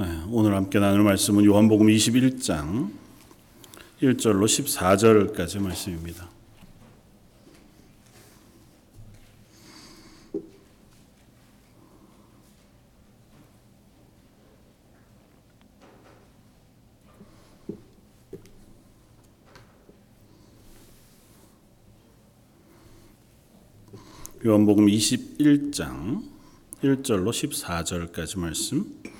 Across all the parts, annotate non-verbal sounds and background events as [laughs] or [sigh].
네, 오늘 함께 나눌 말씀은 요한복음 21장 1절로 14절까지 말씀입니다. 요한복음 21장 1절로 14절까지 말씀.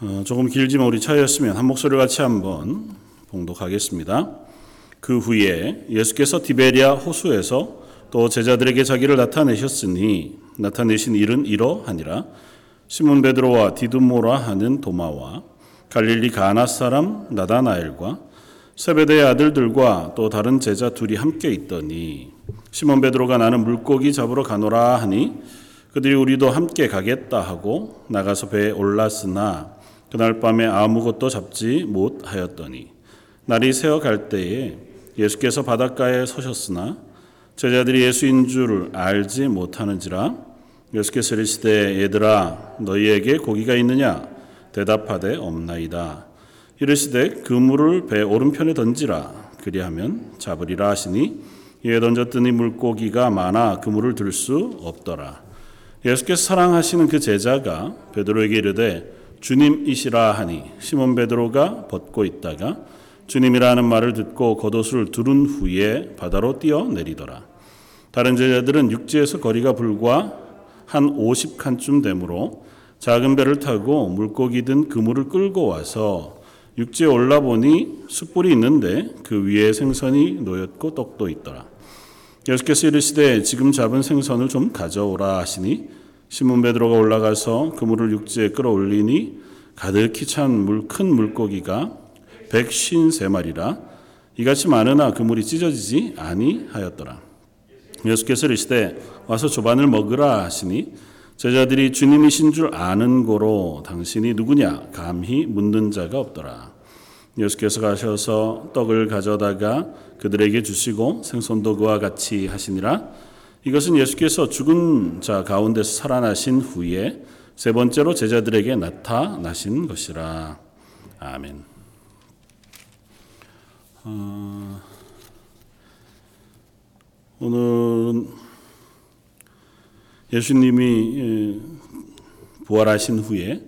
어, 조금 길지만 우리 차였으면 한 목소리 같이 한번 봉독하겠습니다. 그 후에 예수께서 디베리아 호수에서 또 제자들에게 자기를 나타내셨으니 나타내신 일은 이러하니라 시몬 베드로와 디두모라 하는 도마와 갈릴리 가나 사람 나다나엘과 세베대의 아들들과 또 다른 제자 둘이 함께 있더니 시몬 베드로가 나는 물고기 잡으러 가노라 하니 그들이 우리도 함께 가겠다 하고 나가서 배에 올랐으나 그날 밤에 아무것도 잡지 못하였더니 날이 새어 갈 때에 예수께서 바닷가에 서셨으나 제자들이 예수인 줄 알지 못하는지라 예수께서 이르시되 얘들아 너희에게 고기가 있느냐? 대답하되 없나이다. 이르시되 그물을 배 오른편에 던지라. 그리하면 잡으리라 하시니 이에 던졌더니 물고기가 많아 그물을 들 수 없더라. 예수께서 사랑하시는 그 제자가 베드로에게 이르되 주님이시라 하니 시몬 베드로가 벗고 있다가 주님이라는 말을 듣고 겉옷을 두른 후에 바다로 뛰어 내리더라. 다른 제자들은 육지에서 거리가 불과 한 50칸쯤 되므로 작은 배를 타고 물고기 든 그물을 끌고 와서 육지에 올라보니 숯불이 있는데 그 위에 생선이 놓였고 떡도 있더라. 예수께서 이르시되 지금 잡은 생선을 좀 가져오라 하시니 시몬 베드로가 올라가서 그물을 육지에 끌어올리니 가득히 찬 물 큰 물고기가 백쉰세 마리라 이같이 많으나 그물이 찢어지지 아니하였더라. 예수께서 이르시되 와서 조반을 먹으라 하시니 제자들이 주님이신 줄 아는 고로 당신이 누구냐 감히 묻는 자가 없더라. 예수께서 가셔서 떡을 가져다가 그들에게 주시고 생선도 그와 같이 하시니라 이것은 예수께서 죽은 자 가운데서 살아나신 후에 세 번째로 제자들에게 나타나신 것이라. 아멘. 어, 오늘은 예수님이 예, 부활하신 후에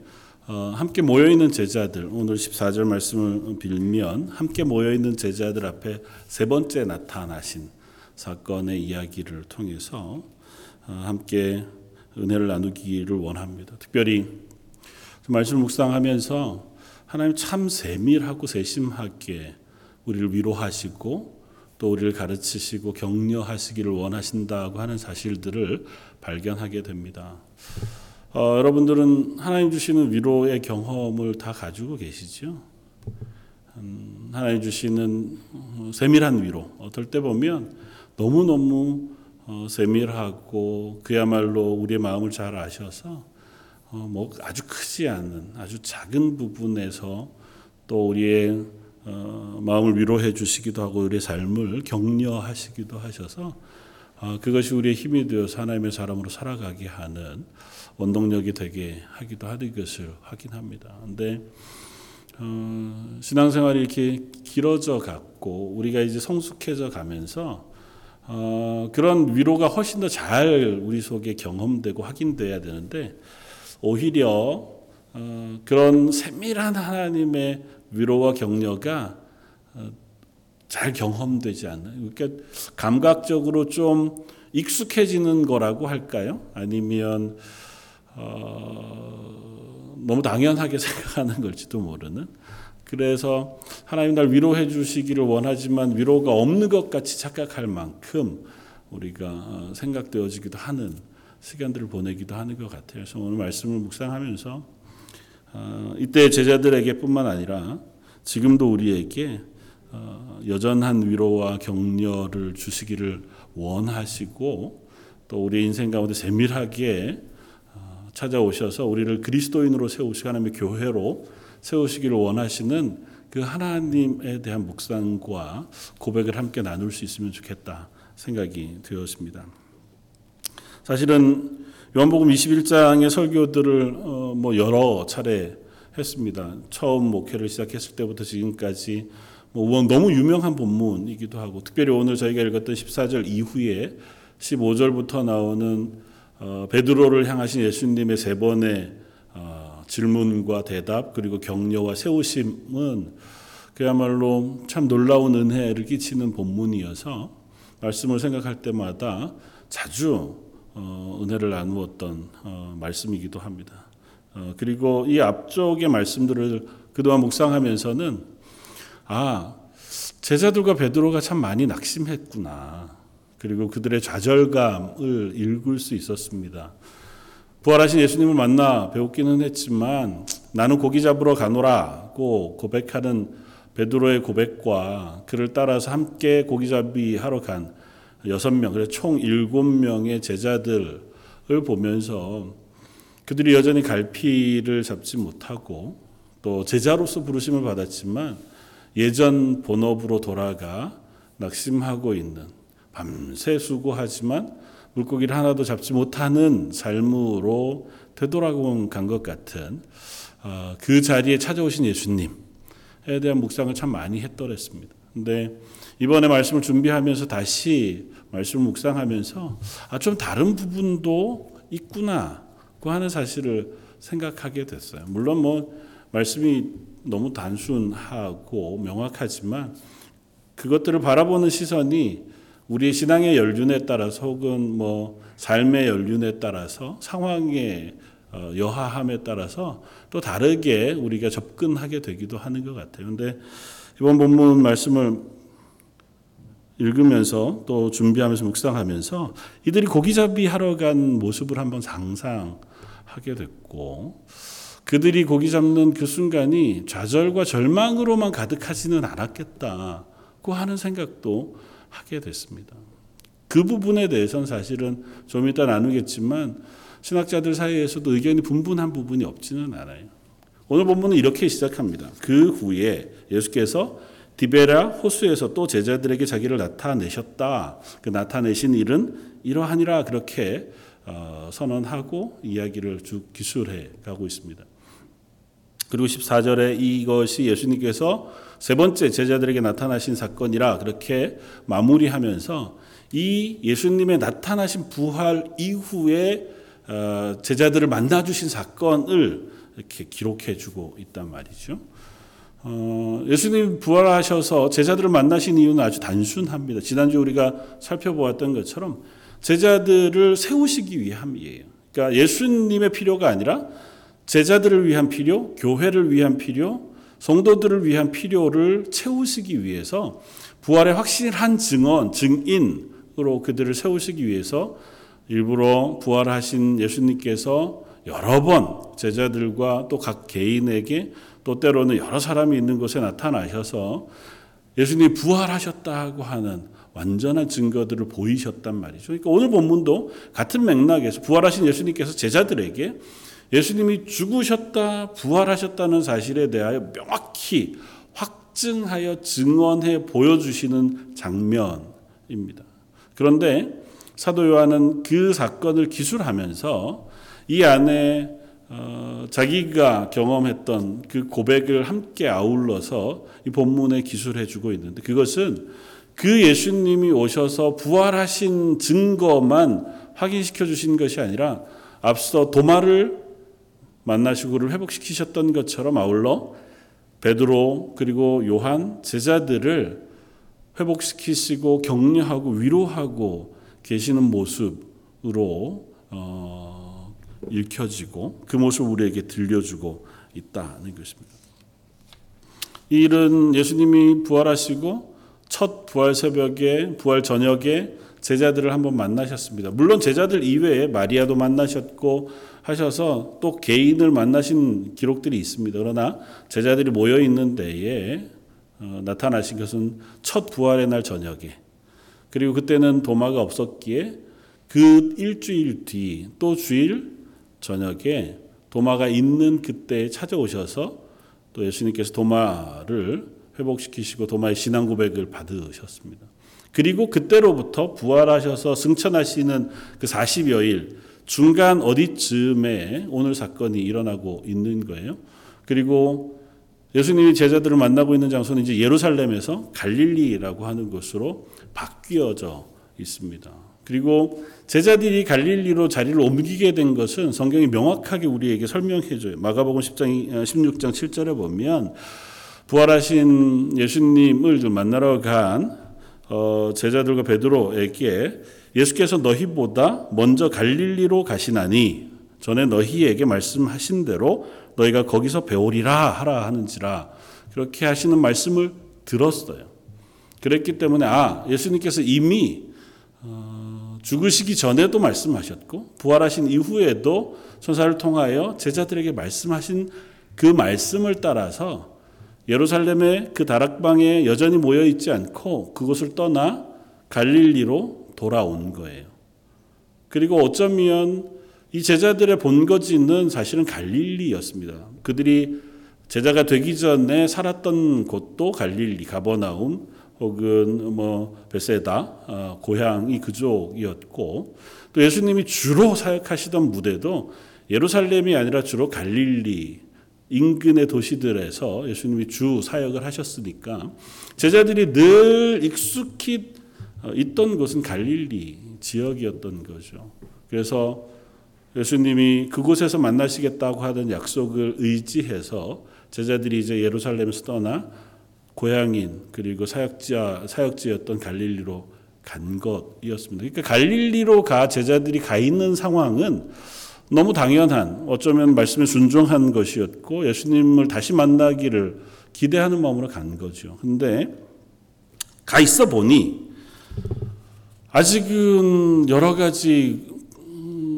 어, 함께 모여 있는 제자들 오늘 14절 말씀을 빌면 함께 모여 있는 제자들 앞에 세 번째 나타나신 사건의 이야기를 통해서 어, 함께 은혜를 나누기를 원합니다. 특별히 말씀을 묵상하면서 하나님 참 세밀하고 세심하게 우리를 위로하시고 또 우리를 가르치시고 격려하시기를 원하신다고 하는 사실들을 발견하게 됩니다. 어, 여러분들은 하나님 주시는 위로의 경험을 다 가지고 계시죠? 음, 하나님 주시는 세밀한 위로. 어떨 때 보면 너무너무 어, 세밀하고 그야말로 우리의 마음을 잘 아셔서 어, 뭐 아주 크지 않은 아주 작은 부분에서 또 우리의 어, 마음을 위로해 주시기도 하고 우리의 삶을 격려하시기도 하셔서 어, 그것이 우리의 힘이 되어서 하나님의 사람으로 살아가게 하는 원동력이 되게 하기도 하는 것을 확인합니다. 근데 어, 신앙생활이 이렇게 길어져 갔고 우리가 이제 성숙해져 가면서 어, 그런 위로가 훨씬 더 잘 우리 속에 경험되고 확인돼야 되는데 오히려 어, 그런 세밀한 하나님의 위로와 격려가 어, 잘 경험되지 않는 그러니까 감각적으로 좀 익숙해지는 거라고 할까요? 아니면 어, 너무 당연하게 [laughs] 생각하는 걸지도 모르는 그래서 하나님 날 위로해 주시기를 원하지만 위로가 없는 것 같이 착각할 만큼 우리가 어, 생각되어지기도 하는 시간들을 보내기도 하는 것 같아요. 그래서 오늘 말씀을 묵상하면서 어, 이때 제자들에게뿐만 아니라 지금도 우리에게 어, 여전한 위로와 격려를 주시기를 원하시고 또 우리 인생 가운데 세밀하게 찾아오셔서 우리를 그리스도인으로 세우시고 하나님의 교회로 세우시기를 원하시는 그 하나님에 대한 묵상과 고백을 함께 나눌 수 있으면 좋겠다 생각이 되었습니다. 사실은 요한복음 21장의 설교들을 어, 뭐 여러 차례 했습니다. 처음 목회를 시작했을 때부터 지금까지 뭐 너무 유명한 본문이기도 하고 특별히 오늘 저희가 읽었던 14절 이후에 15절부터 나오는 어, 베드로를 향하신 예수님의 세 번의 어, 질문과 대답 그리고 격려와 세우심은 그야말로 참 놀라운 은혜를 끼치는 본문이어서 말씀을 생각할 때마다 자주 어, 은혜를 나누었던 어, 말씀이기도 합니다. 어, 그리고 이 앞쪽의 말씀들을 그동안 묵상하면서는 아, 제자들과 베드로가 참 많이 낙심했구나. 그리고 그들의 좌절감을 읽을 수 있었습니다. 부활하신 예수님을 만나 배웠기는 했지만 나는 고기 잡으러 가노라고 고백하는 베드로의 고백과 그를 따라서 함께 고기잡이 하러 간 여섯 명, 그래서 총 일곱 명의 제자들을 보면서 그들이 여전히 갈피를 잡지 못하고 또 제자로서 부르심을 받았지만 예전 본업으로 돌아가 낙심하고 있는 밤새 수고하지만 물고기를 하나도 잡지 못하는 삶으로 되돌아간 것 같은 어, 그 자리에 찾아오신 예수님에 대한 묵상을 참 많이 했더랬습니다. 근데 이번에 말씀을 준비하면서 다시 말씀을 묵상하면서 아, 좀 다른 부분도 있구나고 하는 사실을 생각하게 됐어요. 물론 뭐 말씀이 너무 단순하고 명확하지만 그것들을 바라보는 시선이 우리의 신앙의 연륜에 따라서 혹은 뭐 삶의 연륜에 따라서 상황의 어, 여하함에 따라서 또 다르게 우리가 접근하게 되기도 하는 것 같아요. 근데 이번 본문 말씀을 읽으면서 또 준비하면서 묵상하면서 이들이 고기잡이 하러 간 모습을 한번 상상하게 됐고 그들이 고기 잡는 그 순간이 좌절과 절망으로만 가득하지는 않았겠다고 하는 생각도 하게 됐습니다. 그 부분에 대해서는 사실은 좀 이따 나누겠지만 신학자들 사이에서도 의견이 분분한 부분이 없지는 않아요. 오늘 본문은 이렇게 시작합니다. 그 후에 예수께서 디베라 호수에서 또 제자들에게 자기를 나타내셨다. 그 나타내신 일은 이러하니라 그렇게 어, 선언하고 이야기를 쭉 기술해 가고 있습니다. 그리고 14절에 이것이 예수님께서 세 번째 제자들에게 나타나신 사건이라 그렇게 마무리하면서 이 예수님의 나타나신 부활 이후에 어, 제자들을 만나 주신 사건을 이렇게 기록해 주고 있단 말이죠. 어, 예수님 부활하셔서 제자들을 만나신 이유는 아주 단순합니다. 지난주 우리가 살펴보았던 것처럼 제자들을 세우시기 위함이에요. 그러니까 예수님의 필요가 아니라 제자들을 위한 필요, 교회를 위한 필요, 성도들을 위한 필요를 채우시기 위해서 부활의 확실한 증언, 증인으로 그들을 세우시기 위해서 일부러 부활하신 예수님께서 여러 번 제자들과 또 각 개인에게 또 때로는 여러 사람이 있는 곳에 나타나셔서 예수님이 부활하셨다고 하는 완전한 증거들을 보이셨단 말이죠. 그러니까 오늘 본문도 같은 맥락에서 부활하신 예수님께서 제자들에게 예수님이 죽으셨다, 부활하셨다는 사실에 대하여 명확히 확증하여 증언해 보여주시는 장면입니다. 그런데 사도 요한은 그 사건을 기술하면서 이 안에 어, 자기가 경험했던 그 고백을 함께 아울러서 이 본문에 기술해 주고 있는데 그것은 그 예수님이 오셔서 부활하신 증거만 확인시켜 주신 것이 아니라 앞서 도마를 만나시고 를 회복시키셨던 것처럼 아울러 베드로 그리고 요한 제자들을 회복시키시고 격려하고 위로하고 계시는 모습으로 어, 읽혀지고 그 모습을 우리에게 들려주고 있다는 것입니다. 이 일은 예수님이 부활하시고 첫 부활 새벽에 부활 저녁에 제자들을 한번 만나셨습니다. 물론 제자들 이외에 마리아도 만나셨고 하셔서 또 개인을 만나신 기록들이 있습니다. 그러나 제자들이 모여 있는 데에 어, 나타나신 것은 첫 부활의 날 저녁에 그리고 그때는 도마가 없었기에 그 일주일 뒤 또 주일 저녁에 도마가 있는 그때 찾아오셔서 또 예수님께서 도마를 회복시키시고 도마의 신앙 고백을 받으셨습니다. 그리고 그때로부터 부활하셔서 승천하시는 그 40여일 중간 어디쯤에 오늘 사건이 일어나고 있는 거예요. 그리고 예수님이 제자들을 만나고 있는 장소는 이제 예루살렘에서 갈릴리라고 하는 곳으로 바뀌어져 있습니다. 그리고 제자들이 갈릴리로 자리를 옮기게 된 것은 성경이 명확하게 우리에게 설명해 줘요. 마가복음 10장 16장 7절에 보면 부활하신 예수님을 만나러 간 어, 제자들과 베드로에게 예수께서 너희보다 먼저 갈릴리로 가시나니 전에 너희에게 말씀하신 대로 너희가 거기서 배우리라 하라 하는지라 그렇게 하시는 말씀을 들었어요. 그랬기 때문에 아 예수님께서 이미 어, 죽으시기 전에도 말씀하셨고 부활하신 이후에도 천사를 통하여 제자들에게 말씀하신 그 말씀을 따라서 예루살렘의 그 다락방에 여전히 모여 있지 않고 그곳을 떠나 갈릴리로 돌아온 거예요. 그리고 어쩌면 이 제자들의 본거지는 사실은 갈릴리였습니다. 그들이 제자가 되기 전에 살았던 곳도 갈릴리, 가버나움 혹은 뭐 베세다 어, 고향이 그쪽이었고 또 예수님이 주로 사역하시던 무대도 예루살렘이 아니라 주로 갈릴리 인근의 도시들에서 예수님이 주 사역을 하셨으니까 제자들이 늘 익숙히 어, 있던 곳은 갈릴리 지역이었던 거죠. 그래서 예수님이 그곳에서 만나시겠다고 하던 약속을 의지해서 제자들이 이제 예루살렘에서 떠나 고향인 그리고 사역지야 사역지였던 갈릴리로 간 것이었습니다. 그러니까 갈릴리로 가 제자들이 가 있는 상황은 너무 당연한 어쩌면 말씀에 순종한 것이었고 예수님을 다시 만나기를 기대하는 마음으로 간 거죠. 근데 가 있어 보니 아직은 여러 가지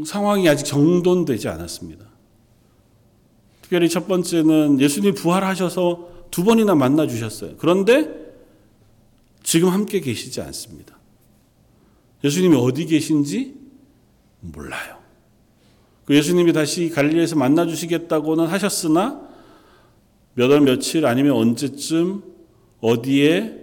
상황이 아직 정돈되지 않았습니다. 특별히 첫 번째는 예수님 부활하셔서 두 번이나 만나 주셨어요. 그런데 지금 함께 계시지 않습니다. 예수님이 어디 계신지 몰라요. 그 예수님이 다시 갈릴리에서 만나 주시겠다고는 하셨으나 몇 월 며칠 아니면 언제쯤 어디에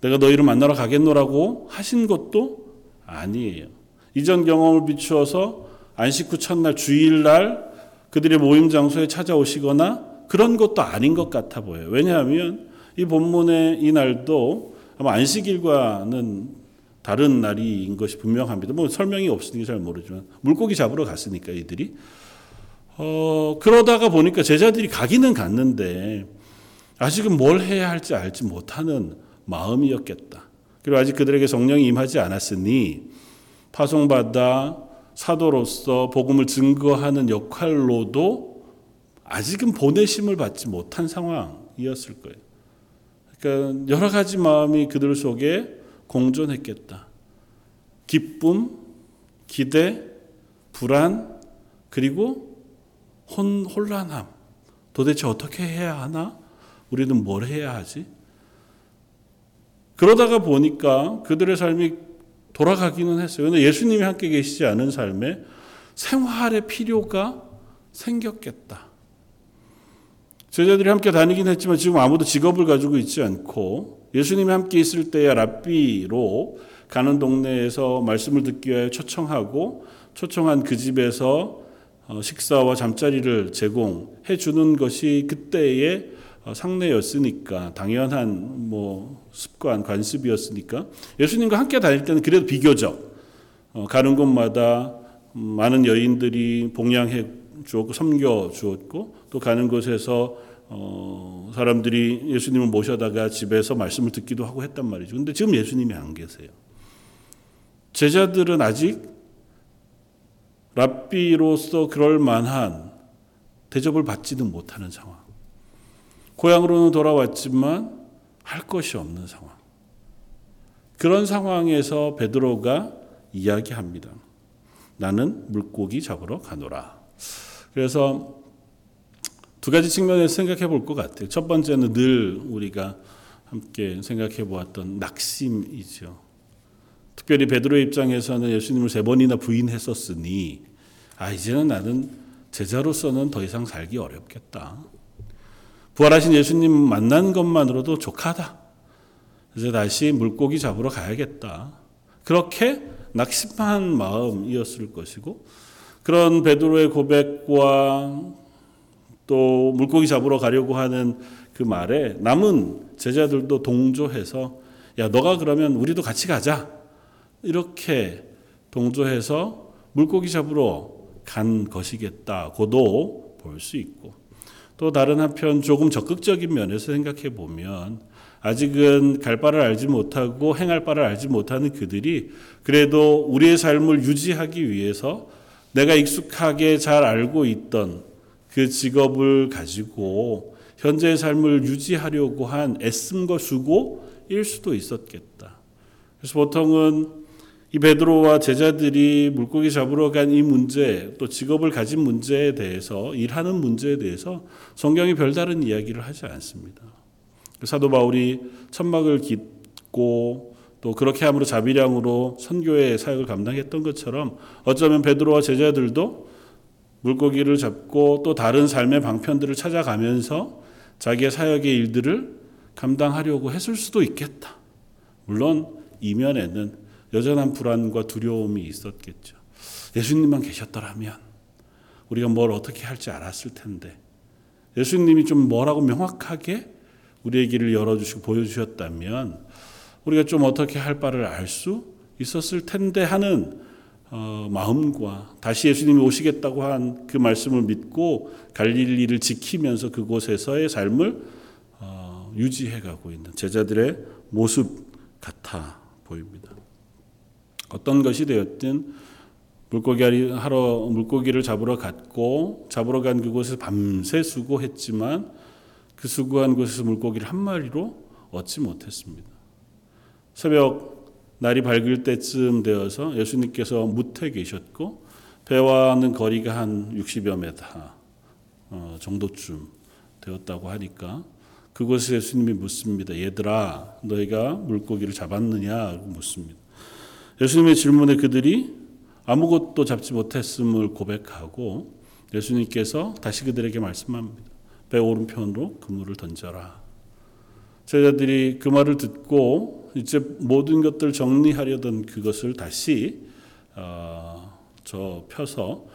내가 너희를 만나러 가겠노라고 하신 것도 아니에요. 이전 경험을 비추어서 안식 후 첫날 주일날 그들의 모임 장소에 찾아오시거나 그런 것도 아닌 것 같아 보여요. 왜냐하면 이 본문의 이 날도 아마 안식일과는 다른 날인 것이 분명합니다. 뭐 설명이 없으니까 잘 모르지만 물고기 잡으러 갔으니까 이들이 어 그러다가 보니까 제자들이 가기는 갔는데 아직은 뭘 해야 할지 알지 못하는 마음이었겠다. 그리고 아직 그들에게 성령이 임하지 않았으니 파송받아 사도로서 복음을 증거하는 역할로도 아직은 보내심을 받지 못한 상황이었을 거예요. 그러니까 여러 가지 마음이 그들 속에 공존했겠다. 기쁨, 기대, 불안, 그리고 혼, 혼란함. 도대체 어떻게 해야 하나? 우리는 뭘 해야 하지? 그러다가 보니까 그들의 삶이 돌아가기는 했어요. 근데 예수님이 함께 계시지 않은 삶에 생활의 필요가 생겼겠다. 제자들이 함께 다니긴 했지만 지금 아무도 직업을 가지고 있지 않고 예수님이 함께 있을 때야 랍비로 가는 동네에서 말씀을 듣기 위해 초청하고 초청한 그 집에서 어, 식사와 잠자리를 제공해 주는 것이 그때의 어, 상례였으니까 당연한 뭐 습관 관습이었으니까 예수님과 함께 다닐 때는 그래도 비교적 어, 가는 곳마다 많은 여인들이 봉양해 주었고 섬겨 주었고 또 가는 곳에서 어, 사람들이 예수님을 모셔다가 집에서 말씀을 듣기도 하고 했단 말이죠. 근데 지금 예수님이 안 계세요. 제자들은 아직 랍비로서 그럴 만한 대접을 받지는 못하는 상황. 고향으로는 돌아왔지만 할 것이 없는 상황. 그런 상황에서 베드로가 이야기합니다. 나는 물고기 잡으러 가노라. 그래서 두 가지 측면에서 생각해 볼 것 같아요. 첫 번째는 늘 우리가 함께 생각해 보았던 낙심이죠. 특별히 베드로 입장에서는 예수님을 세 번이나 부인했었으니 아 이제는 나는 제자로서는 더 이상 살기 어렵겠다. 부활하신 예수님 만난 것만으로도 족하다. 이제 다시 물고기 잡으러 가야겠다. 그렇게 낙심한 마음이었을 것이고 그런 베드로의 고백과 또 물고기 잡으러 가려고 하는 그 말에 남은 제자들도 동조해서 야 너가 그러면 우리도 같이 가자 이렇게 동조해서 물고기 잡으러 간 것이겠다고도 볼 수 있고 또 다른 한편 조금 적극적인 면에서 생각해 보면 아직은 갈 바를 알지 못하고 행할 바를 알지 못하는 그들이 그래도 우리의 삶을 유지하기 위해서 내가 익숙하게 잘 알고 있던 그 직업을 가지고 현재의 삶을 유지하려고 한 애씀과 수고일 수도 있었겠다. 그래서 보통은 이 베드로와 제자들이 물고기 잡으러 간 이 문제, 또 직업을 가진 문제에 대해서 일하는 문제에 대해서 성경이 별다른 이야기를 하지 않습니다. 사도 바울이 천막을 깃고 또 그렇게 함으로 자비량으로 선교의 사역을 감당했던 것처럼 어쩌면 베드로와 제자들도 물고기를 잡고 또 다른 삶의 방편들을 찾아가면서 자기의 사역의 일들을 감당하려고 했을 수도 있겠다. 물론 이면에는 여전한 불안과 두려움이 있었겠죠. 예수님만 계셨더라면 우리가 뭘 어떻게 할지 알았을 텐데 예수님이 좀 뭐라고 명확하게 우리의 길을 열어주시고 보여주셨다면 우리가 좀 어떻게 할 바를 알 수 있었을 텐데 하는 어, 마음과 다시 예수님이 오시겠다고 한 그 말씀을 믿고 갈릴리를 지키면서 그곳에서의 삶을 어, 유지해가고 있는 제자들의 모습 같아 보입니다. 어떤 것이 되었든 물고기 하러 물고기를 잡으러 갔고 잡으러 간 그곳에서 밤새 수고했지만 그 수고한 곳에서 물고기를 한 마리로 얻지 못했습니다. 새벽 날이 밝을 때쯤 되어서 예수님께서 무태 계셨고 배와는 거리가 한 60여 메타 어, 정도쯤 되었다고 하니까 그곳에 예수님이 묻습니다. 얘들아, 너희가 물고기를 잡았느냐? 묻습니다. 예수님의 질문에 그들이 아무것도 잡지 못했음을 고백하고 예수님께서 다시 그들에게 말씀합니다. 배 오른편으로 그물을 던져라. 제자들이 그 말을 듣고 이제 모든 것들 정리하려던 그것을 다시 어, 저 펴서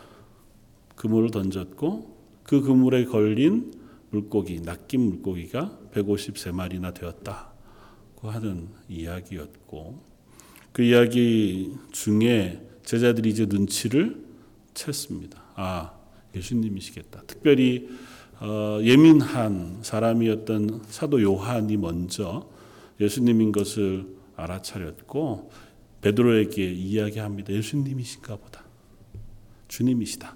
그물을 던졌고 그 그물에 걸린 물고기, 낚인 물고기가 153마리나 되었다고 하는 이야기였고 그 이야기 중에 제자들이 이제 눈치를 챘습니다. 아, 예수님이시겠다. 특별히 어, 예민한 사람이었던 사도 요한이 먼저 예수님인 것을 알아차렸고 베드로에게 이야기합니다. 예수님이신가 보다. 주님이시다.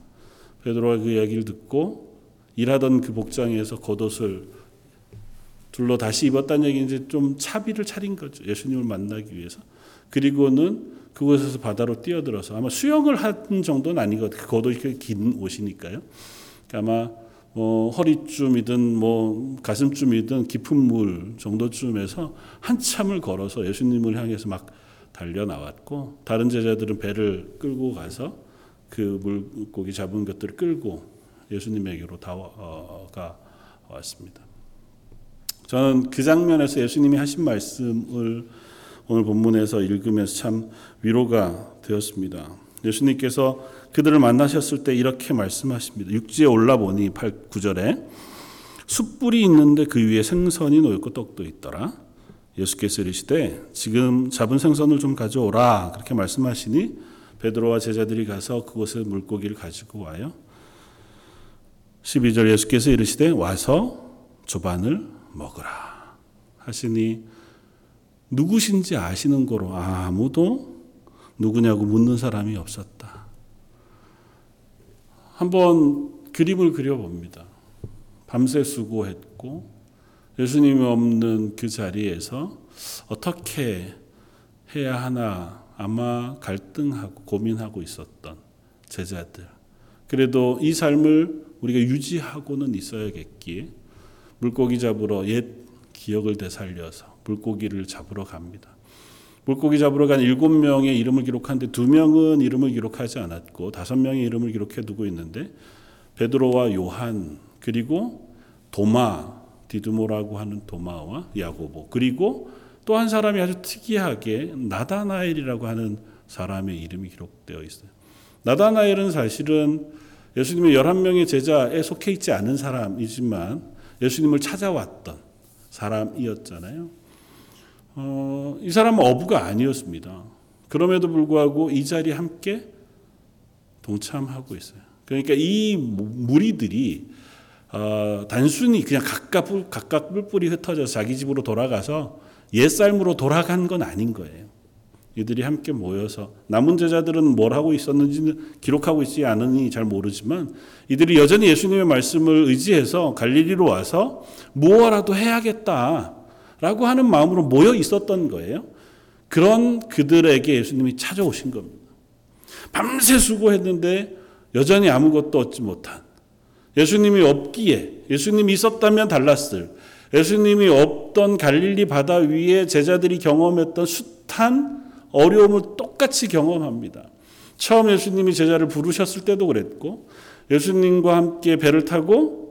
베드로가 그 이야기를 듣고 일하던 그 복장에서 겉옷을 둘러 다시 입었다는 얘기는 이제 좀 차비를 차린 거죠. 예수님을 만나기 위해서. 그리고는 그곳에서 바다로 뛰어들어서 아마 수영을 한 정도는 아닌 것 같아요. 겉옷이 긴 옷이니까요. 아마 뭐 허리쯤이든 뭐 가슴쯤이든 깊은 물 정도쯤에서 한참을 걸어서 예수님을 향해서 막 달려 나왔고 다른 제자들은 배를 끌고 가서 그 물고기 잡은 것들을 끌고 예수님에게로 다가 왔습니다. 저는 그 장면에서 예수님이 하신 말씀을 오늘 본문에서 읽으면서 참 위로가 되었습니다. 예수님께서 그들을 만나셨을 때 이렇게 말씀하십니다. 육지에 올라보니 8, 9절에 숯불이 있는데 그 위에 생선이 놓였고 떡도 있더라. 예수께서 이르시되 지금 잡은 생선을 좀 가져오라 그렇게 말씀하시니 베드로와 제자들이 가서 그곳에 물고기를 가지고 와요. 12절 예수께서 이르시되 와서 조반을 먹으라 하시니 누구신지 아시는 거로 아무도 누구냐고 묻는 사람이 없었다. 한번 그림을 그려봅니다. 밤새 수고했고 예수님이 없는 그 자리에서 어떻게 해야 하나 아마 갈등하고 고민하고 있었던 제자들. 그래도 이 삶을 우리가 유지하고는 있어야겠기에 물고기 잡으러 옛 기억을 되살려서 물고기를 잡으러 갑니다. 물고기 잡으러 간 일곱 명의 이름을 기록하는데 두 명은 이름을 기록하지 않았고 다섯 명의 이름을 기록해 두고 있는데 베드로와 요한 그리고 도마 디드모라고 하는 도마와 야고보 그리고 또 한 사람이 아주 특이하게 나다나엘이라고 하는 사람의 이름이 기록되어 있어요. 나다나엘은 사실은 예수님의 11명의 제자에 속해 있지 않은 사람이지만 예수님을 찾아왔던 사람이었잖아요. 어, 이 사람은 어부가 아니었습니다. 그럼에도 불구하고 이 자리에 함께 동참하고 있어요. 그러니까 이 무리들이 어, 단순히 그냥 각각, 각각 뿔뿔이 흩어져서 자기 집으로 돌아가서 옛삶으로 돌아간 건 아닌 거예요. 이들이 함께 모여서 남은 제자들은 뭘 하고 있었는지는 기록하고 있지 않으니 잘 모르지만 이들이 여전히 예수님의 말씀을 의지해서 갈릴리로 와서 무엇라도 해야겠다 라고 하는 마음으로 모여 있었던 거예요. 그런 그들에게 예수님이 찾아오신 겁니다. 밤새 수고했는데 여전히 아무것도 얻지 못한 예수님이 없기에 예수님이 있었다면 달랐을 예수님이 없던 갈릴리 바다 위에 제자들이 경험했던 숱한 어려움을 똑같이 경험합니다. 처음 예수님이 제자를 부르셨을 때도 그랬고 예수님과 함께 배를 타고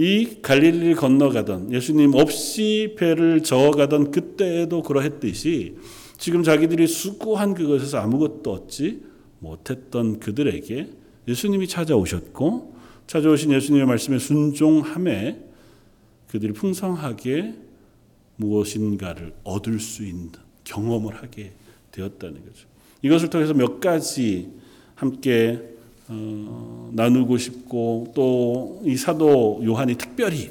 이 갈릴리를 건너가던 예수님 없이 배를 저어가던 그때에도 그러했듯이 지금 자기들이 수고한 그것에서 아무것도 얻지 못했던 그들에게 예수님이 찾아오셨고 찾아오신 예수님의 말씀에 순종함에 그들이 풍성하게 무엇인가를 얻을 수 있는 경험을 하게 되었다는 거죠. 이것을 통해서 몇 가지 함께 어, 나누고 싶고 또 이 사도 요한이 특별히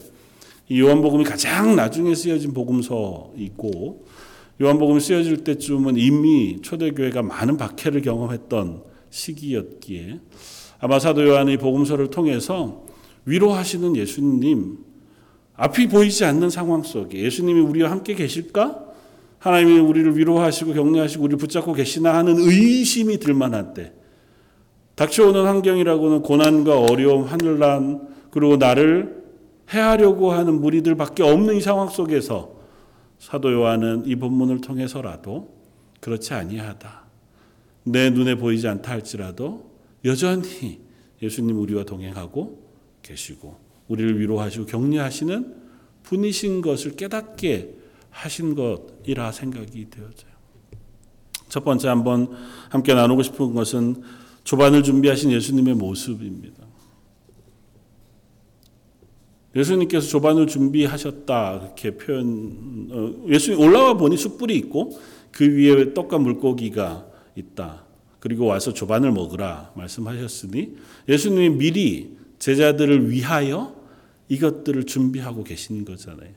이 요한복음이 가장 나중에 쓰여진 복음서이고 요한복음이 쓰여질 때쯤은 이미 초대교회가 많은 박해를 경험했던 시기였기에 아마 사도 요한이 복음서를 통해서 위로하시는 예수님 앞이 보이지 않는 상황 속에 예수님이 우리와 함께 계실까? 하나님이 우리를 위로하시고 격려하시고 우리를 붙잡고 계시나 하는 의심이 들 만한 때 닥쳐오는 환경이라고는 고난과 어려움, 하늘난 그리고 나를 해하려고 하는 무리들밖에 없는 이 상황 속에서 사도 요한은 이 본문을 통해서라도 그렇지 아니하다. 내 눈에 보이지 않다 할지라도 여전히 예수님 우리와 동행하고 계시고 우리를 위로하시고 격려하시는 분이신 것을 깨닫게 하신 것이라 생각이 되어져요. 첫 번째 한번 함께 나누고 싶은 것은 조반을 준비하신 예수님의 모습입니다. 예수님께서 조반을 준비하셨다 그렇게 표현. 어, 예수님 올라와 보니 숯불이 있고 그 위에 떡과 물고기가 있다. 그리고 와서 조반을 먹으라 말씀하셨으니 예수님이 미리 제자들을 위하여 이것들을 준비하고 계신 거잖아요.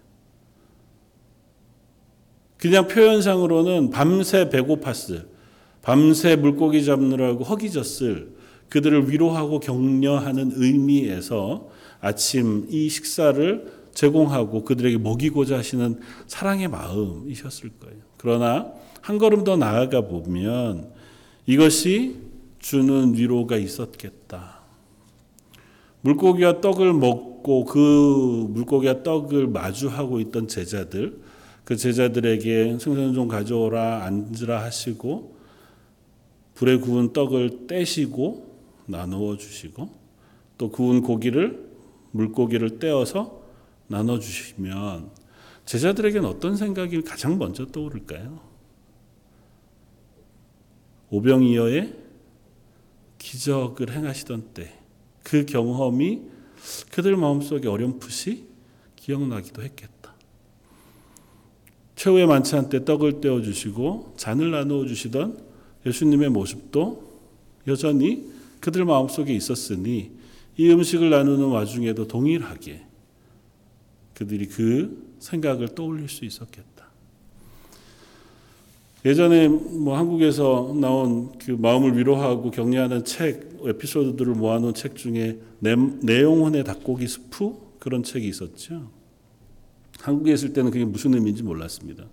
그냥 표현상으로는 밤새 배고팠을, 밤새 물고기 잡느라고 허기졌을 그들을 위로하고 격려하는 의미에서 아침 이 식사를 제공하고 그들에게 먹이고자 하시는 사랑의 마음이셨을 거예요. 그러나 한 걸음 더 나아가 보면 이것이 주는 위로가 있었겠다. 물고기와 떡을 먹고 그 물고기와 떡을 마주하고 있던 제자들, 그 제자들에게 생선 좀 가져오라 앉으라 하시고 불에 구운 떡을 떼시고 나누어 주시고 또 구운 고기를 물고기를 떼어서 나눠 주시면 제자들에게는 어떤 생각이 가장 먼저 떠오를까요? 오병이어의 기적을 행하시던 때 그 경험이 그들 마음속에 어렴풋이 기억나기도 했겠다. 최후의 만찬 때 떡을 떼어 주시고 잔을 나누어 주시던 예수님의 모습도 여전히 그들 마음속에 있었으니 이 음식을 나누는 와중에도 동일하게 그들이 그 생각을 떠올릴 수 있었겠다. 예전에 뭐 한국에서 나온 그 마음을 위로하고 격려하는 책 에피소드들을 모아놓은 책 중에 내용혼의 닭고기 스프 그런 책이 있었죠. 한국에 있을 때는 그게 무슨 의미인지 몰랐습니다.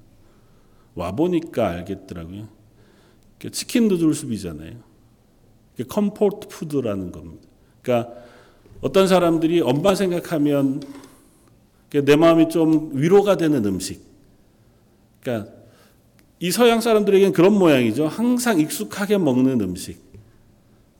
와 보니까 알겠더라고요. chicken noodle soup이잖아요. comfort food라는 겁니다. 그러니까 어떤 사람들이 엄마 생각하면 내 마음이 좀 위로가 되는 음식. 그러니까 이 서양 사람들에게는 그런 모양이죠. 항상 익숙하게 먹는 음식.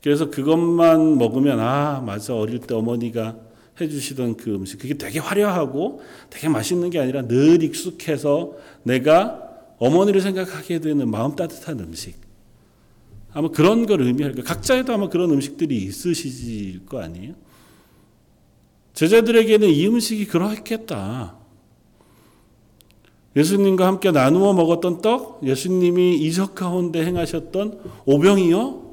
그래서 그것만 먹으면 아 맞아 어릴 때 어머니가 해주시던 그 음식 그게 되게 화려하고 되게 맛있는 게 아니라 늘 익숙해서 내가 어머니를 생각하게 되는 마음 따뜻한 음식 아마 그런 걸 의미할 거예요. 각자에도 아마 그런 음식들이 있으실 거 아니에요? 제자들에게는 이 음식이 그러했겠다. 예수님과 함께 나누어 먹었던 떡, 예수님이 이적 가운데 행하셨던 오병이요.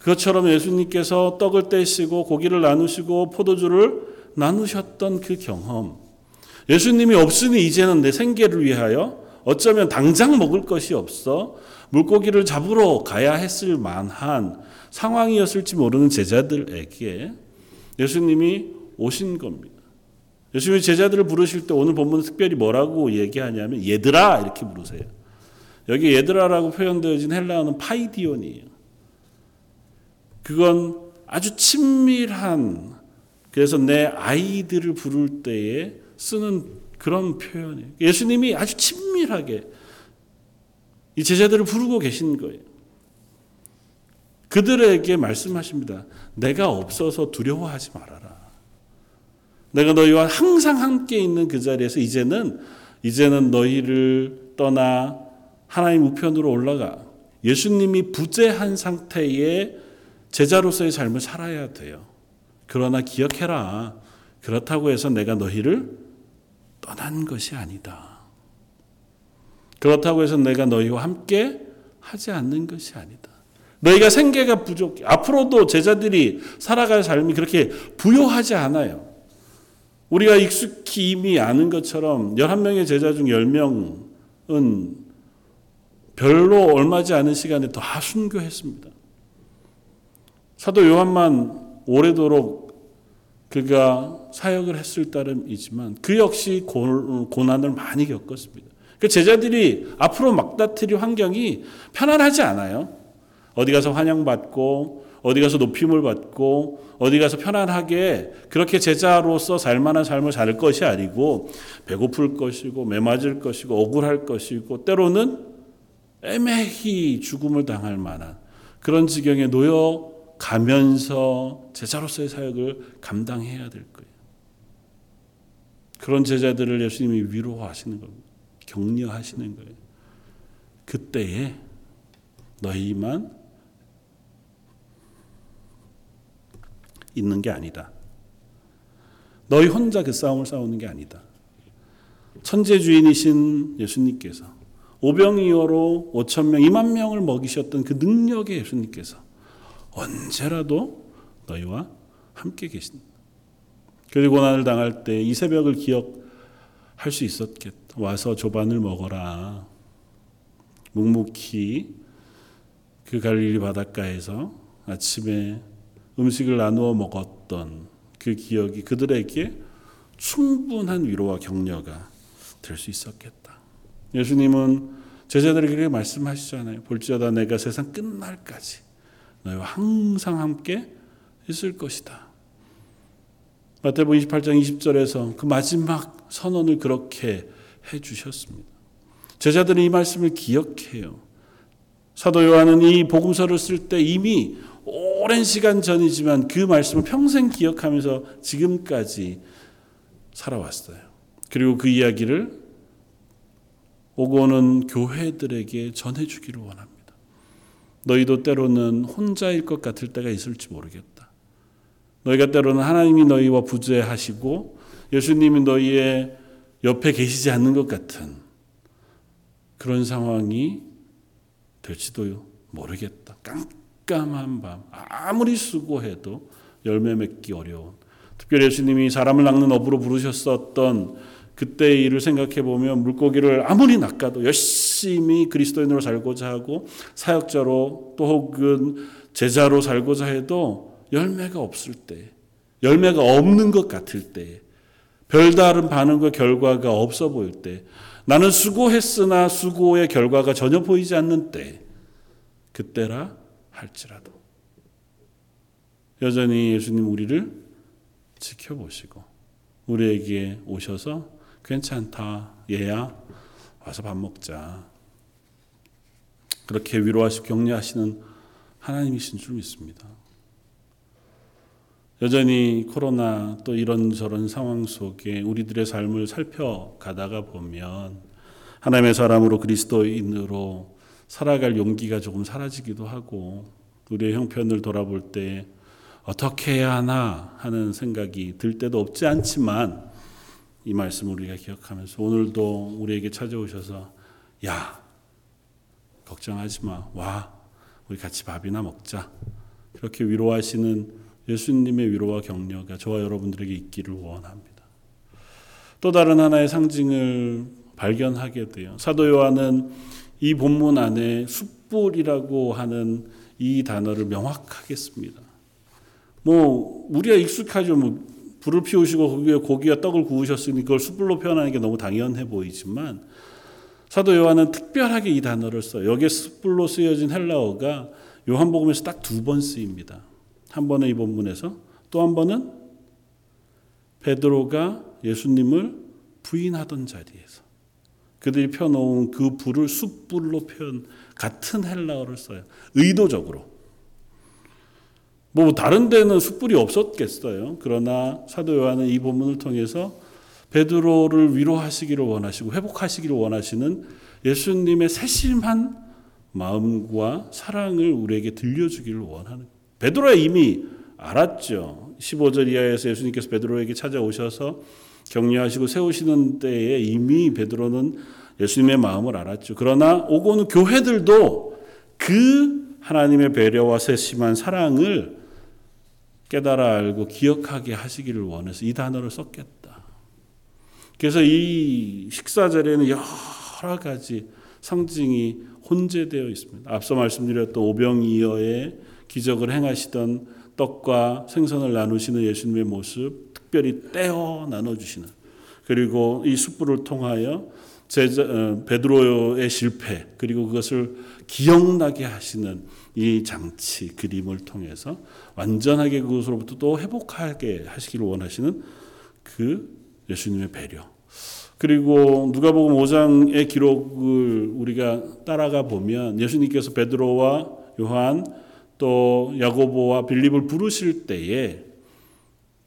그것처럼 예수님께서 떡을 떼시고 고기를 나누시고 포도주를 나누셨던 그 경험. 예수님이 없으니 이제는 내 생계를 위하여 어쩌면 당장 먹을 것이 없어 물고기를 잡으러 가야 했을 만한 상황이었을지 모르는 제자들에게 예수님이 오신 겁니다. 예수님이 제자들을 부르실 때 오늘 본문 특별히 뭐라고 얘기하냐면 얘들아 이렇게 부르세요. 여기 얘들아라고 표현되어진 헬라어는 파이디온이에요. 그건 아주 친밀한 그래서 내 아이들을 부를 때에 쓰는 그런 표현이에요. 예수님이 아주 친밀하게 이 제자들을 부르고 계신 거예요. 그들에게 말씀하십니다. 내가 없어서 두려워하지 말아라. 내가 너희와 항상 함께 있는 그 자리에서 이제는 이제는 너희를 떠나 하나님 우편으로 올라가 예수님이 부재한 상태의 제자로서의 삶을 살아야 돼요. 그러나 기억해라. 그렇다고 해서 내가 너희를 떠난 것이 아니다. 그렇다고 해서 내가 너희와 함께 하지 않는 것이 아니다. 너희가 생계가 부족해. 앞으로도 제자들이 살아갈 삶이 그렇게 부요하지 않아요. 우리가 익숙히 이미 아는 것처럼 11명의 제자 중 10명은 별로 얼마지 않은 시간에 다 순교했습니다. 사도 요한만 오래도록 그가 사역을 했을 따름이지만 그 역시 고난을 많이 겪었습니다. 그 제자들이 앞으로 막다트릴 환경이 편안하지 않아요. 어디 가서 환영받고 어디 가서 높임을 받고 어디 가서 편안하게 그렇게 제자로서 살만한 삶을 살 것이 아니고 배고플 것이고 매맞을 것이고 억울할 것이고 때로는 애매히 죽음을 당할 만한 그런 지경에 놓여 가면서 제자로서의 사역을 감당해야 될 거예요. 그런 제자들을 예수님이 위로하시는 겁니다. 격려하시는 거예요. 그때에 너희만 있는 게 아니다. 너희 혼자 그 싸움을 싸우는 게 아니다. 천재 주인이신 예수님께서 오병이어로 5천 명, 2만 명을 먹이셨던 그 능력의 예수님께서 언제라도 너희와 함께 계신다. 그리고 고난을 당할 때 이 새벽을 기억 할 수 있었겠다. 와서 조반을 먹어라. 묵묵히 그 갈릴리 바닷가에서 아침에 음식을 나누어 먹었던 그 기억이 그들에게 충분한 위로와 격려가 될 수 있었겠다. 예수님은 제자들에게 말씀하시잖아요. 볼지어다 내가 세상 끝날까지 너희와 항상 함께 있을 것이다. 마태복음 28장 20절에서 그 마지막 선언을 그렇게 해 주셨습니다. 제자들은 이 말씀을 기억해요. 사도 요한은 이 복음서를 쓸 때 이미 오랜 시간 전이지만 그 말씀을 평생 기억하면서 지금까지 살아왔어요. 그리고 그 이야기를 오고 오는 교회들에게 전해주기를 원합니다. 너희도 때로는 혼자일 것 같을 때가 있을지 모르겠다. 너희가 때로는 하나님이 너희와 부재하시고 예수님이 너희의 옆에 계시지 않는 것 같은 그런 상황이 될지도 모르겠다. 깜깜한 밤, 아무리 수고해도 열매 맺기 어려운. 특별히 예수님이 사람을 낚는 어부로 부르셨었던 그때의 일을 생각해 보면 물고기를 아무리 낚아도 열심히 그리스도인으로 살고자 하고 사역자로 또 혹은 제자로 살고자 해도 열매가 없을 때, 열매가 없는 것 같을 때, 별다른 반응과 결과가 없어 보일 때, 나는 수고했으나 수고의 결과가 전혀 보이지 않는 때, 그때라 할지라도 여전히 예수님 우리를 지켜보시고 우리에게 오셔서 괜찮다 얘야 와서 밥 먹자 그렇게 위로하시고 격려하시는 하나님이신 줄 믿습니다. 여전히 코로나 또 이런저런 상황 속에 우리들의 삶을 살펴가다가 보면 하나님의 사람으로 그리스도인으로 살아갈 용기가 조금 사라지기도 하고 우리의 형편을 돌아볼 때 어떻게 해야 하나 하는 생각이 들 때도 없지 않지만 이 말씀 우리가 기억하면서 오늘도 우리에게 찾아오셔서 야 걱정하지 마. 와 우리 같이 밥이나 먹자. 그렇게 위로하시는 예수님의 위로와 격려가 저와 여러분들에게 있기를 원합니다. 또 다른 하나의 상징을 발견하게 돼요. 사도 요한은 이 본문 안에 숯불이라고 하는 이 단어를 명확하게 씁니다. 뭐 우리가 익숙하죠. 뭐 불을 피우시고 거기에 고기와 떡을 구우셨으니 그걸 숯불로 표현하는 게 너무 당연해 보이지만 사도 요한은 특별하게 이 단어를 써요. 여기에 숯불로 쓰여진 헬라어가 요한복음에서 딱 두 번 쓰입니다. 한 번은 이 본문에서 또 한 번은 베드로가 예수님을 부인하던 자리에서 그들이 펴놓은 그 불을 숯불로 표현 같은 헬라어를 써요. 의도적으로. 뭐 다른 데는 숯불이 없었겠어요. 그러나 사도 요한은 이 본문을 통해서 베드로를 위로하시기를 원하시고 회복하시기를 원하시는 예수님의 세심한 마음과 사랑을 우리에게 들려주기를 원하는 베드로야 이미 알았죠. 15절 이하에서 예수님께서 베드로에게 찾아오셔서 격려하시고 세우시는 때에 이미 베드로는 예수님의 마음을 알았죠. 그러나 오고 는 교회들도 그 하나님의 배려와 세심한 사랑을 깨달아 알고 기억하게 하시기를 원해서 이 단어를 썼겠다. 그래서 이 식사 자리에는 여러 가지 상징이 혼재되어 있습니다. 앞서 말씀드렸던 오병이어의 기적을 행하시던 떡과 생선을 나누시는 예수님의 모습, 특별히 떼어 나눠주시는 그리고 이 숯불을 통하여 제자, 어, 베드로의 실패 그리고 그것을 기억나게 하시는 이 장치 그림을 통해서 완전하게 그것으로부터 또 회복하게 하시기를 원하시는 그 예수님의 배려. 그리고 누가복음 5장의 기록을 우리가 따라가 보면 예수님께서 베드로와 요한 또 야고보와 빌립을 부르실 때에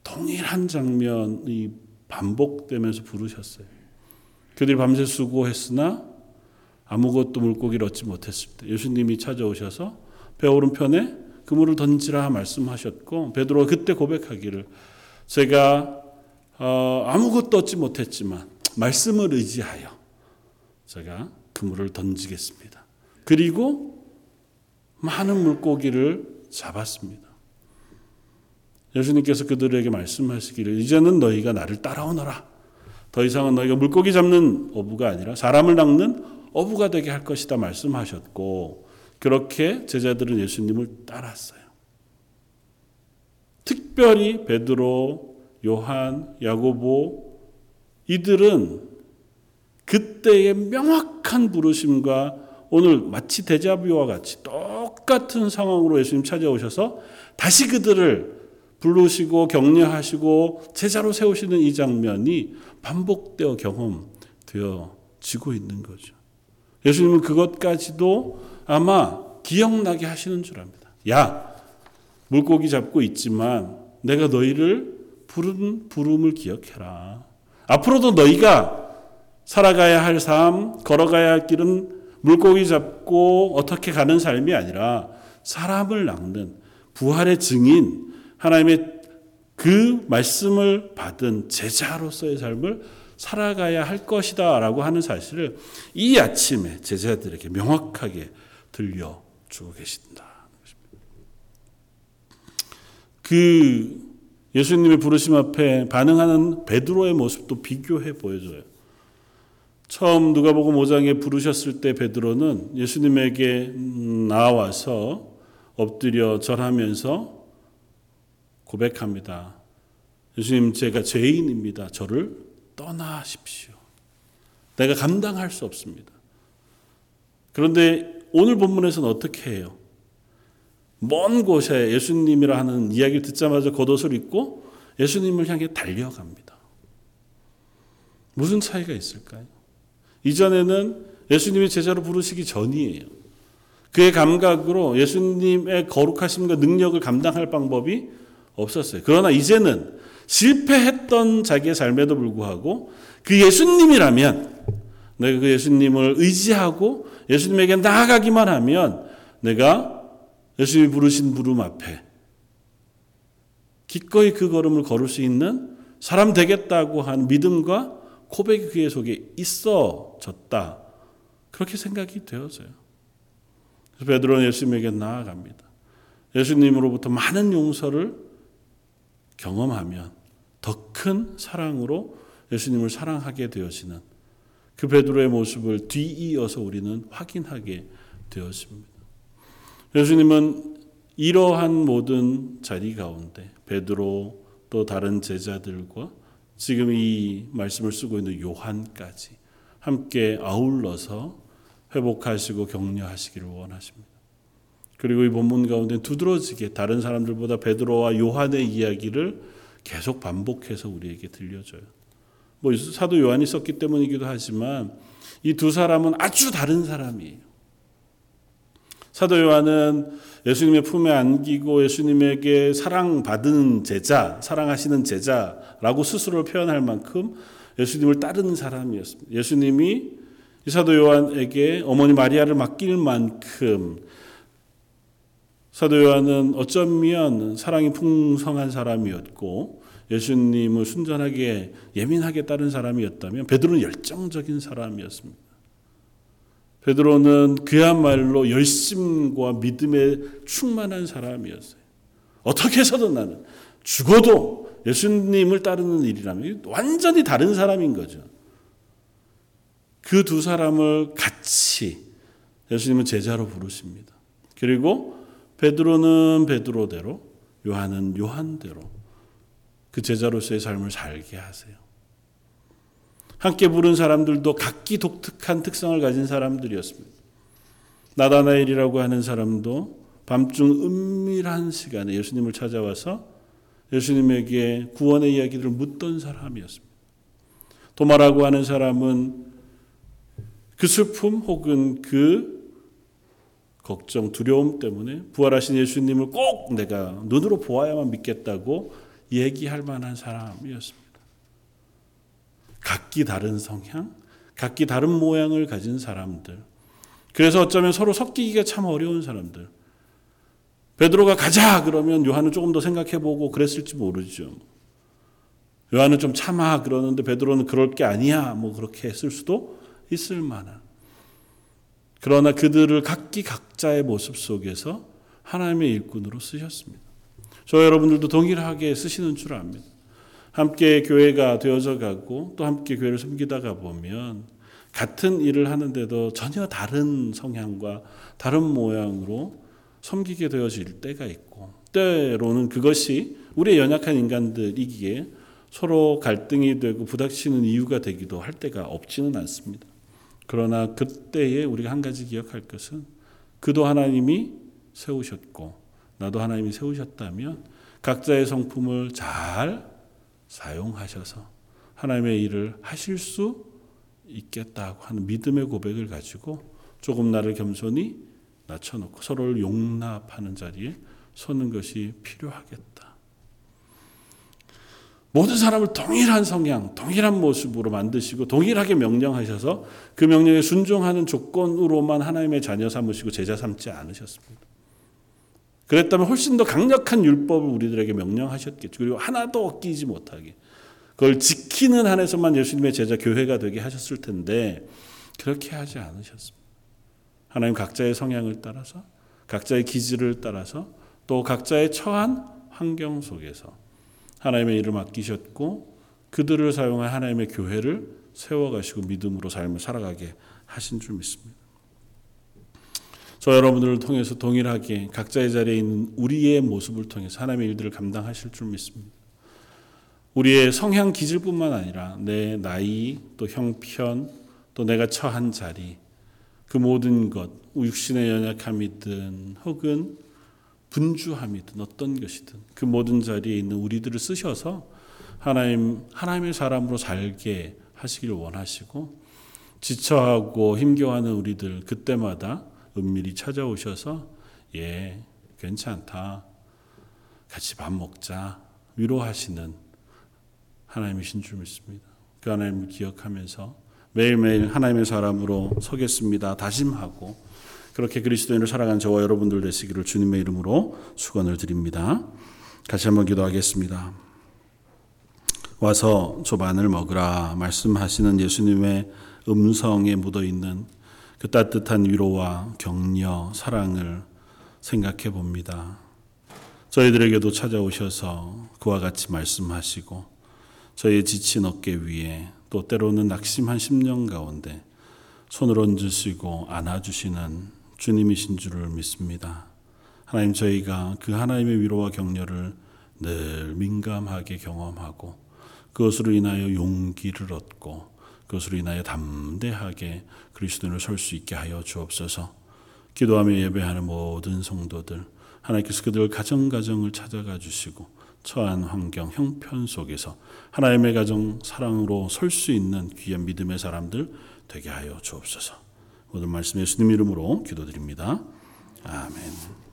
동일한 장면이 반복되면서 부르셨어요. 그들이 밤새 수고했으나 아무것도 물고기를 얻지 못했을 때 예수님이 찾아오셔서 배 오른편에 그물을 던지라 말씀하셨고 베드로가 그때 고백하기를 제가 어, 아무것도 얻지 못했지만 말씀을 의지하여 제가 그물을 던지겠습니다. 그리고 많은 물고기를 잡았습니다. 예수님께서 그들에게 말씀하시기를 이제는 너희가 나를 따라오너라. 더 이상은 너희가 물고기 잡는 어부가 아니라 사람을 낚는 어부가 되게 할 것이다 말씀하셨고 그렇게 제자들은 예수님을 따랐어요. 특별히 베드로, 요한, 야고보 이들은 그때의 명확한 부르심과 오늘 마치 데자뷰와 같이 똑같은 상황으로 예수님 찾아오셔서 다시 그들을 부르시고 격려하시고 제자로 세우시는 이 장면이 반복되어 경험되어지고 있는 거죠. 예수님은 그것까지도 아마 기억나게 하시는 줄 압니다. 야, 물고기 잡고 있지만 내가 너희를 부른 부름을 기억해라. 앞으로도 너희가 살아가야 할 삶, 걸어가야 할 길은 물고기 잡고 어떻게 가는 삶이 아니라 사람을 낚는 부활의 증인, 하나님의 그 말씀을 받은 제자로서의 삶을 살아가야 할 것이다 라고 하는 사실을 이 아침에 제자들에게 명확하게 들려주고 계신다. 그 예수님의 부르심 앞에 반응하는 베드로의 모습도 비교해 보여줘요. 처음 누가복음 5장에 부르셨을 때 베드로는 예수님에게 나와서 엎드려 절하면서 고백합니다. 예수님 제가 죄인입니다. 저를 떠나십시오. 내가 감당할 수 없습니다. 그런데 오늘 본문에서는 어떻게 해요? 먼 곳에 예수님이라 하는 이야기를 듣자마자 겉옷을 입고 예수님을 향해 달려갑니다. 무슨 차이가 있을까요? 이전에는 예수님이 제자로 부르시기 전이에요. 그의 감각으로 예수님의 거룩하심과 능력을 감당할 방법이 없었어요. 그러나 이제는 실패했던 자기의 삶에도 불구하고 그 예수님이라면 내가 그 예수님을 의지하고 예수님에게 나아가기만 하면 내가 예수님이 부르신 부름 앞에 기꺼이 그 걸음을 걸을 수 있는 사람 되겠다고 한 믿음과 고백이 그의 속에 있어졌다. 그렇게 생각이 되어져요. 그래서 베드로는 예수님에게 나아갑니다. 예수님으로부터 많은 용서를 경험하면 더 큰 사랑으로 예수님을 사랑하게 되어지는 그 베드로의 모습을 뒤이어서 우리는 확인하게 되었습니다. 예수님은 이러한 모든 자리 가운데 베드로 또 다른 제자들과 지금 이 말씀을 쓰고 있는 요한까지 함께 아울러서 회복하시고 격려하시기를 원하십니다. 그리고 이 본문 가운데 두드러지게 다른 사람들보다 베드로와 요한의 이야기를 계속 반복해서 우리에게 들려줘요. 뭐 사도 요한이 썼기 때문이기도 하지만 이 두 사람은 아주 다른 사람이에요. 사도 요한은 예수님의 품에 안기고 예수님에게 사랑받은 제자, 사랑하시는 제자라고 스스로를 표현할 만큼 예수님을 따르는 사람이었습니다. 예수님이 이 사도 요한에게 어머니 마리아를 맡길 만큼 사도 요한은 어쩌면 사랑이 풍성한 사람이었고 예수님을 순전하게 예민하게 따른 사람이었다면 베드로는 열정적인 사람이었습니다. 베드로는 그야말로 열심과 믿음에 충만한 사람이었어요. 어떻게 해서든 나는 죽어도 예수님을 따르는 일이라면 완전히 다른 사람인 거죠. 그 두 사람을 같이 예수님은 제자로 부르십니다. 그리고 베드로는 베드로대로 요한은 요한대로 그 제자로서의 삶을 살게 하세요. 함께 부른 사람들도 각기 독특한 특성을 가진 사람들이었습니다. 나다나엘이라고 하는 사람도 밤중 은밀한 시간에 예수님을 찾아와서 예수님에게 구원의 이야기를 묻던 사람이었습니다. 도마라고 하는 사람은 그 슬픔 혹은 그 걱정, 두려움 때문에 부활하신 예수님을 꼭 내가 눈으로 보아야만 믿겠다고 얘기할 만한 사람이었습니다. 각기 다른 성향, 각기 다른 모양을 가진 사람들. 그래서 어쩌면 서로 섞이기가 참 어려운 사람들. 베드로가 가자 그러면 요한은 조금 더 생각해 보고 그랬을지 모르죠. 요한은 좀 참아 그러는데 베드로는 그럴 게 아니야 뭐 그렇게 했을 수도 있을 만한. 그러나 그들을 각기 각자의 모습 속에서 하나님의 일꾼으로 쓰셨습니다. 저 여러분들도 동일하게 쓰시는 줄 압니다. 함께 교회가 되어져 가고 또 함께 교회를 섬기다가 보면 같은 일을 하는데도 전혀 다른 성향과 다른 모양으로 섬기게 되어질 때가 있고 때로는 그것이 우리의 연약한 인간들이기에 서로 갈등이 되고 부닥치는 이유가 되기도 할 때가 없지는 않습니다. 그러나 그때에 우리가 한 가지 기억할 것은 그도 하나님이 세우셨고 나도 하나님이 세우셨다면 각자의 성품을 잘 사용하셔서 하나님의 일을 하실 수 있겠다고 하는 믿음의 고백을 가지고 조금 나를 겸손히 낮춰놓고 서로를 용납하는 자리에 서는 것이 필요하겠다. 모든 사람을 동일한 성향, 동일한 모습으로 만드시고 동일하게 명령하셔서 그 명령에 순종하는 조건으로만 하나님의 자녀 삼으시고 제자 삼지 않으셨습니다. 그랬다면 훨씬 더 강력한 율법을 우리들에게 명령하셨겠죠. 그리고 하나도 어기지 못하게. 그걸 지키는 한에서만 예수님의 제자 교회가 되게 하셨을 텐데 그렇게 하지 않으셨습니다. 하나님 각자의 성향을 따라서 각자의 기질을 따라서 또 각자의 처한 환경 속에서 하나님의 일을 맡기셨고 그들을 사용한 하나님의 교회를 세워가시고 믿음으로 삶을 살아가게 하신 줄 믿습니다. 저 여러분들을 통해서 동일하게 각자의 자리에 있는 우리의 모습을 통해서 하나님의 일들을 감당하실 줄 믿습니다. 우리의 성향 기질뿐만 아니라 내 나이 또 형편 또 내가 처한 자리 그 모든 것 육신의 연약함이든 혹은 분주함이든 어떤 것이든 그 모든 자리에 있는 우리들을 쓰셔서 하나님 하나님의 사람으로 살게 하시기를 원하시고 지쳐하고 힘겨워하는 우리들 그때마다 은밀히 찾아오셔서 예, 괜찮다. 같이 밥 먹자. 위로하시는 하나님이신 줄 믿습니다. 그 하나님을 기억하면서 매일매일 하나님의 사람으로 서겠습니다. 다짐하고 그렇게 그리스도인을 살아간 저와 여러분들 되시기를 주님의 이름으로 축원을 드립니다. 같이 한번 기도하겠습니다. 와서 조반을 먹으라 말씀하시는 예수님의 음성에 묻어 있는 그 따뜻한 위로와 격려, 사랑을 생각해 봅니다. 저희들에게도 찾아오셔서 그와 같이 말씀하시고 저희의 지친 어깨 위에 또 때로는 낙심한 심령 가운데 손을 얹으시고 안아주시는 주님이신 줄을 믿습니다. 하나님 저희가 그 하나님의 위로와 격려를 늘 민감하게 경험하고 그것으로 인하여 용기를 얻고 그것으로 인하여 담대하게 그리스도인을 설 수 있게 하여 주옵소서. 기도하며 예배하는 모든 성도들 하나님께서 그들 가정 가정을 찾아가 주시고 처한 환경 형편 속에서 하나님의 가정 사랑으로 설 수 있는 귀한 믿음의 사람들 되게 하여 주옵소서. 모든 말씀 예수님 이름으로 기도드립니다. 아멘.